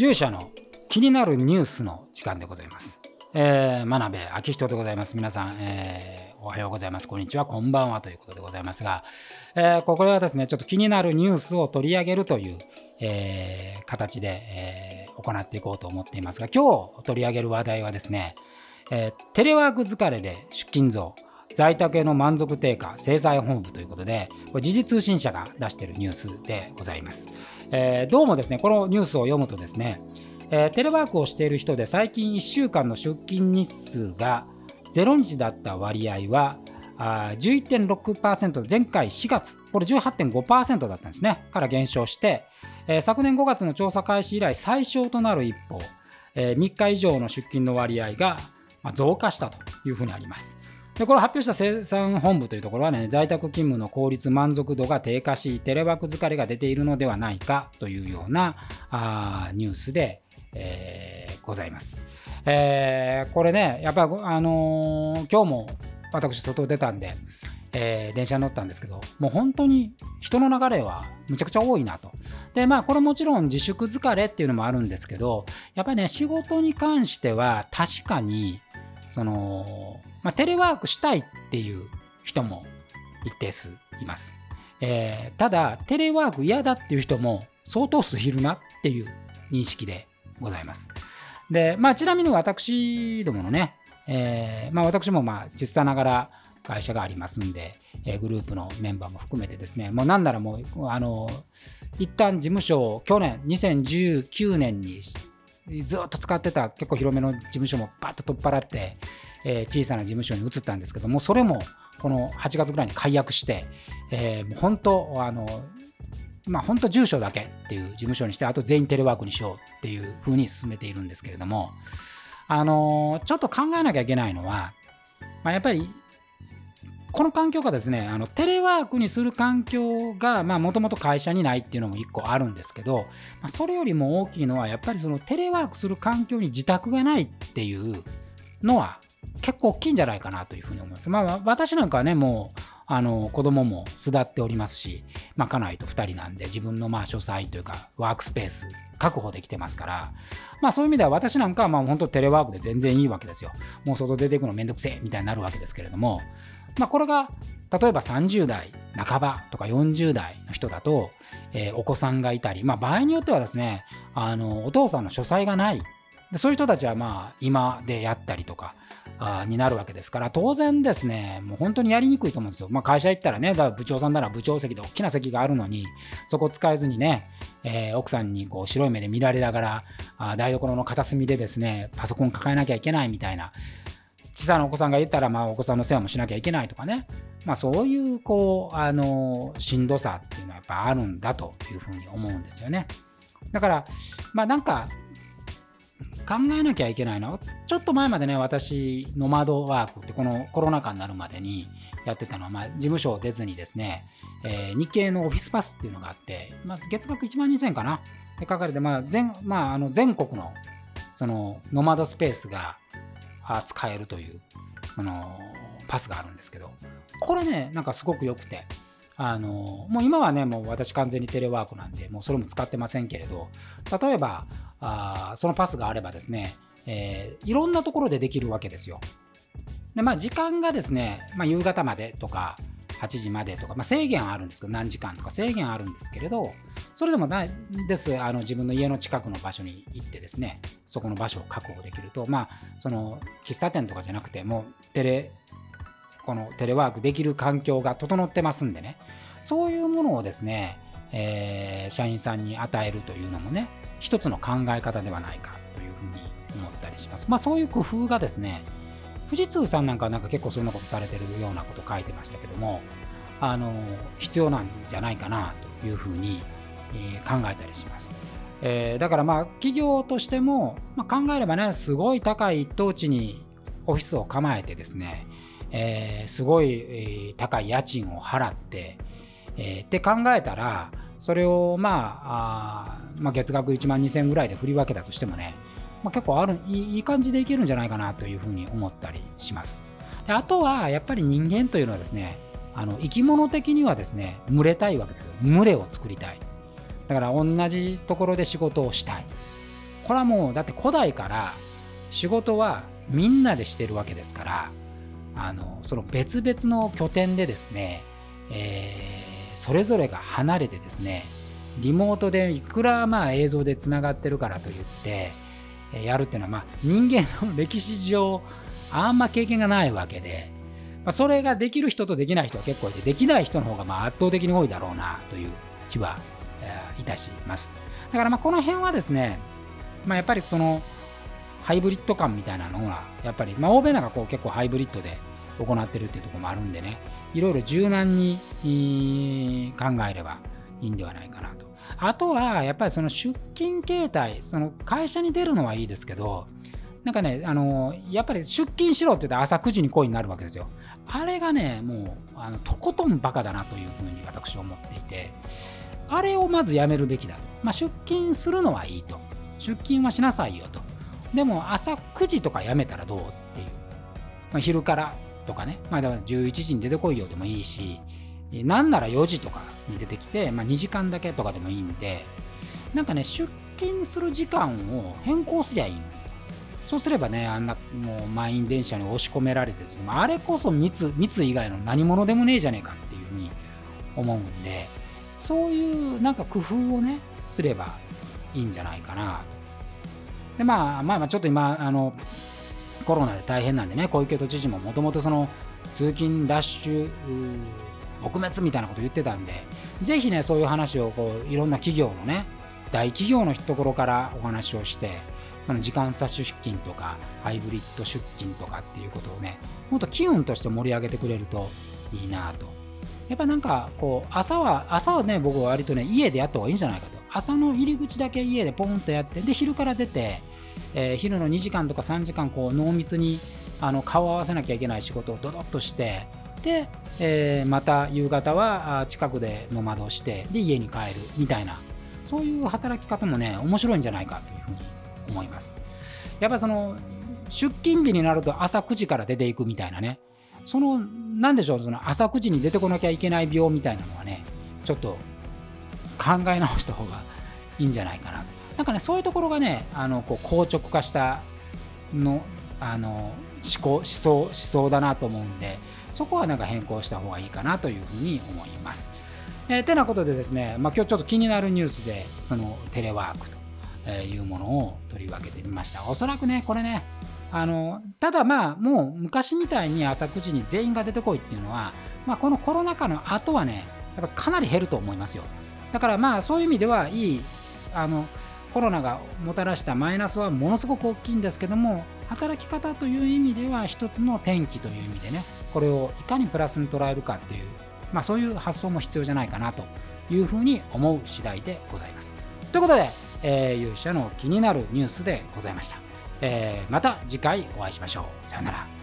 勇者の気になるニュースの時間でございます。えー、真鍋明人でございます。皆さん、えー、おはようございます。こんにちは、こんばんはということでございますが、えー、これはですね、ちょっと気になるニュースを取り上げるという、えー、形で、えー、行っていこうと思っていますが、今日取り上げる話題はですね、えー、テレワーク疲れで出勤増、在宅への満足低下、制裁本部ということで、これ時事通信社が出しているニュースでございます。えー、どうもですね、このニュースを読むとですね、えー、テレワークをしている人で最近1週間の出勤日数が0日だった割合はあ11.6%前回4月これ18.5%だったんですねから減少して、えー、昨年5月の調査開始以来最小となる一方、えー、3日以上の出勤の割合が増加したというふうにあります。でこれ発表した生産本部というところはね、在宅勤務の効率満足度が低下し、テレワーク疲れが出ているのではないかというようなあニュースで、えー、ございます。えー、これね、やっぱ、あのー、今日も私、外出たんで、えー、電車に乗ったんですけど、もう本当に人の流れはむちゃくちゃ多いなと。で、まあ、これもちろん自粛疲れっていうのもあるんですけど、やっぱりね、仕事に関しては確かに、その、まあ、テレワークしたいっていう人も一定数います。えー、ただ、テレワーク嫌だっていう人も相当数いるなっていう認識でございます。で、まあ、ちなみに私どものね、えー、まあ、私もまあ実際ながら会社がありますんで、えー、グループのメンバーも含めてですね、もうなんならもう、あの、一旦事務所を去年、2019年にずっと使ってた結構広めの事務所もバッと取っ払って、えー、小さな事務所に移ったんですけどもそれもこの8月ぐらいに解約して、えー、もう本当あのまあ本当住所だけっていう事務所にしてあと全員テレワークにしようっていうふうに進めているんですけれどもあのちょっと考えなきゃいけないのは、まあ、やっぱりこの環境がですねあのテレワークにする環境がもともと会社にないっていうのも1個あるんですけど、まあ、それよりも大きいのはやっぱりそのテレワークする環境に自宅がないっていうのは結構大きいんじゃないかなというふうに思います。まあ、私なんかはね、もう、あの、子供も巣立っておりますし、まあ、家内と2人なんで、自分のまあ書斎というか、ワークスペース、確保できてますから、まあ、そういう意味では私なんかは、まあ、本当テレワークで全然いいわけですよ。もう外出ていくのめんどくせえみたいになるわけですけれども、まあ、これが、例えば30代半ばとか40代の人だと、えー、お子さんがいたり、まあ、場合によってはですね、あの、お父さんの書斎がない。でそういう人たちは、まあ、今でやったりとかあ、になるわけですから当然ですねもう本当にやりにくいと思うんですよ。まあ、会社行ったらねだ部長さんなら部長席で大きな席があるのにそこ使えずにね、えー、奥さんにこう白い目で見られながらあ台所の片隅でですねパソコン抱えなきゃいけないみたいな小さなお子さんが言ったら、まあ、お子さんの世話もしなきゃいけないとかね、まあ、そういうこうあのしんどさっていうのはやっぱあるんだというふうに思うんですよね。だからまあなんか考えなきゃいけないの？ちょっと前までね私ノマドワークってこのコロナ禍になるまでにやってたのは、まあ、事務所を出ずにですね、えー、日系のオフィスパスっていうのがあって、まあ、月額1万2000円かな。で書かれて、まあ全まあ、あの全国のそのノマドスペースが使えるというそのパスがあるんですけどこれねなんかすごく良くて。あのもう今はねもう私完全にテレワークなんでもうそれも使ってませんけれど例えばあそのパスがあればですね、えー、いろんなところでできるわけですよ。でまあ時間がですね、まあ、夕方までとか8時までとか、まあ、制限あるんですけど何時間とか制限あるんですけれどそれでもないですあの自分の家の近くの場所に行ってですねそこの場所を確保できるとまあその喫茶店とかじゃなくてもうテレこのテレワークできる環境が整ってますんでねそういうものをですね、えー、社員さんに与えるというのもね一つの考え方ではないかというふうに思ったりします。まあそういう工夫がですね富士通さんなんかなんか結構そんなことされてるようなこと書いてましたけどもあの必要なんじゃないかなというふうに、え、考えたりします。えー、だからまあ企業としても、まあ、考えればねすごい高い一等地にオフィスを構えてですねえー、すごい、高い家賃を払って、えー、って考えたらそれを、まあ、あまあ月額1万2000円ぐらいで振り分けたとしてもね、まあ、結構あるいい感じでいけるんじゃないかなというふうに思ったりします。であとはやっぱり人間というのはですねあの生き物的にはですね群れたいわけですよ。群れを作りたい。だから同じところで仕事をしたい。これはもうだって古代から仕事はみんなでしてるわけですからあのその別々の拠点でですね、えー、それぞれが離れてですねリモートでいくらまあ映像でつながってるからといってやるっていうのはまあ人間の歴史上あんま経験がないわけで、まあ、それができる人とできない人は結構いてできない人の方がまあ圧倒的に多いだろうなという気はいたします。だからまあこの辺はですね、まあ、やっぱりそのハイブリッド感みたいなのがやっぱり、まあ、欧米なんかこう結構ハイブリッドで行ってるっていうところもあるんでねいろいろ柔軟に考えればいいんではないかなと。あとはやっぱりその出勤形態その会社に出るのはいいですけどなんかねあのやっぱり出勤しろって言ったら朝9時に恋になるわけですよ。あれがねもうあのとことんバカだなというふうに私は思っていてあれをまずやめるべきだと、まあ、出勤するのはいいと。出勤はしなさいよと。でも朝9時とかやめたらどうっていう、まあ、昼からとかね、まあ、だから11時に出てこいよでもいいしなんなら4時とかに出てきて、まあ、2時間だけとかでもいいんでなんかね出勤する時間を変更すりゃいいのそうすればねあんなもう満員電車に押し込められてですねあれこそ密密以外の何者でもねえじゃねえかっていうふうに思うんでそういうなんか工夫をねすればいいんじゃないかな。とでまあまあまあちょっと今あのコロナで大変なんでね小池都知事ももともとその通勤ラッシュ撲滅みたいなこと言ってたんでぜひねそういう話をこういろんな企業のね大企業のところからお話をしてその時間差出勤とかハイブリッド出勤とかっていうことをねもっと機運として盛り上げてくれるといいなと。やっぱなんかこう朝は朝はね僕は割とね家でやった方がいいんじゃないかと。朝の入り口だけ家でポンとやってで昼から出てえー、昼の2時間とか3時間こう濃密にあの顔を合わせなきゃいけない仕事をドドッとしてで、えー、また夕方は近くでノマドしてで家に帰るみたいな。そういう働き方もね面白いんじゃないかというふうに思います。やっぱりその出勤日になると朝9時から出ていくみたいなね。その何でしょうその朝9時に出てこなきゃいけない病みたいなのはねちょっと考え直した方がいいんじゃないかなと。なんかねそういうところがねあのこう硬直化したのあの思考思想思想だなと思うんでそこはなんか変更した方がいいかなというふうに思います。えー、てなことでですね、まあ、今日ちょっと気になるニュースでそのテレワークというものを取り分けてみました。おそらくねこれねあのただまあもう昔みたいに朝9時に全員が出てこいっていうのは、まあ、このコロナ禍の後はねやっぱかなり減ると思いますよ。だからまあそういう意味ではいいあのコロナがもたらしたマイナスはものすごく大きいんですけども働き方という意味では一つの転機という意味でねこれをいかにプラスに捉えるかっていう、まあ、そういう発想も必要じゃないかなというふうに思う次第でございます。ということで、えー、勇者の気になるニュースでございました。えー、また次回お会いしましょう。さよなら。